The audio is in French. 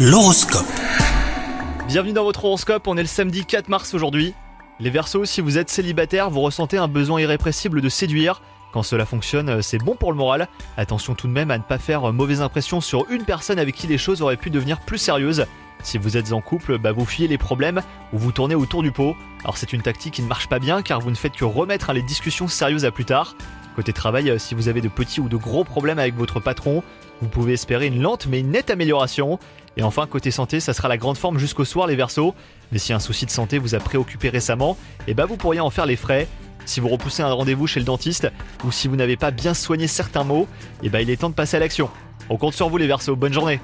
L'horoscope. Bienvenue dans votre horoscope, on est le samedi 4 mars aujourd'hui. Les Verseaux, si vous êtes célibataire, vous ressentez un besoin irrépressible de séduire. Quand cela fonctionne, c'est bon pour le moral. Attention tout de même à ne pas faire mauvaise impression sur une personne avec qui les choses auraient pu devenir plus sérieuses. Si vous êtes en couple, bah vous fuyez les problèmes ou vous tournez autour du pot. Alors c'est une tactique qui ne marche pas bien car vous ne faites que remettre les discussions sérieuses à plus tard. Côté travail, si vous avez de petits ou de gros problèmes avec votre patron, vous pouvez espérer une lente mais nette amélioration. Et enfin, côté santé, ça sera la grande forme jusqu'au soir les Verseaux. Mais si un souci de santé vous a préoccupé récemment, et bah vous pourriez en faire les frais. Si vous repoussez un rendez-vous chez le dentiste ou si vous n'avez pas bien soigné certains mots, et bah il est temps de passer à l'action. On compte sur vous les Verseaux, bonne journée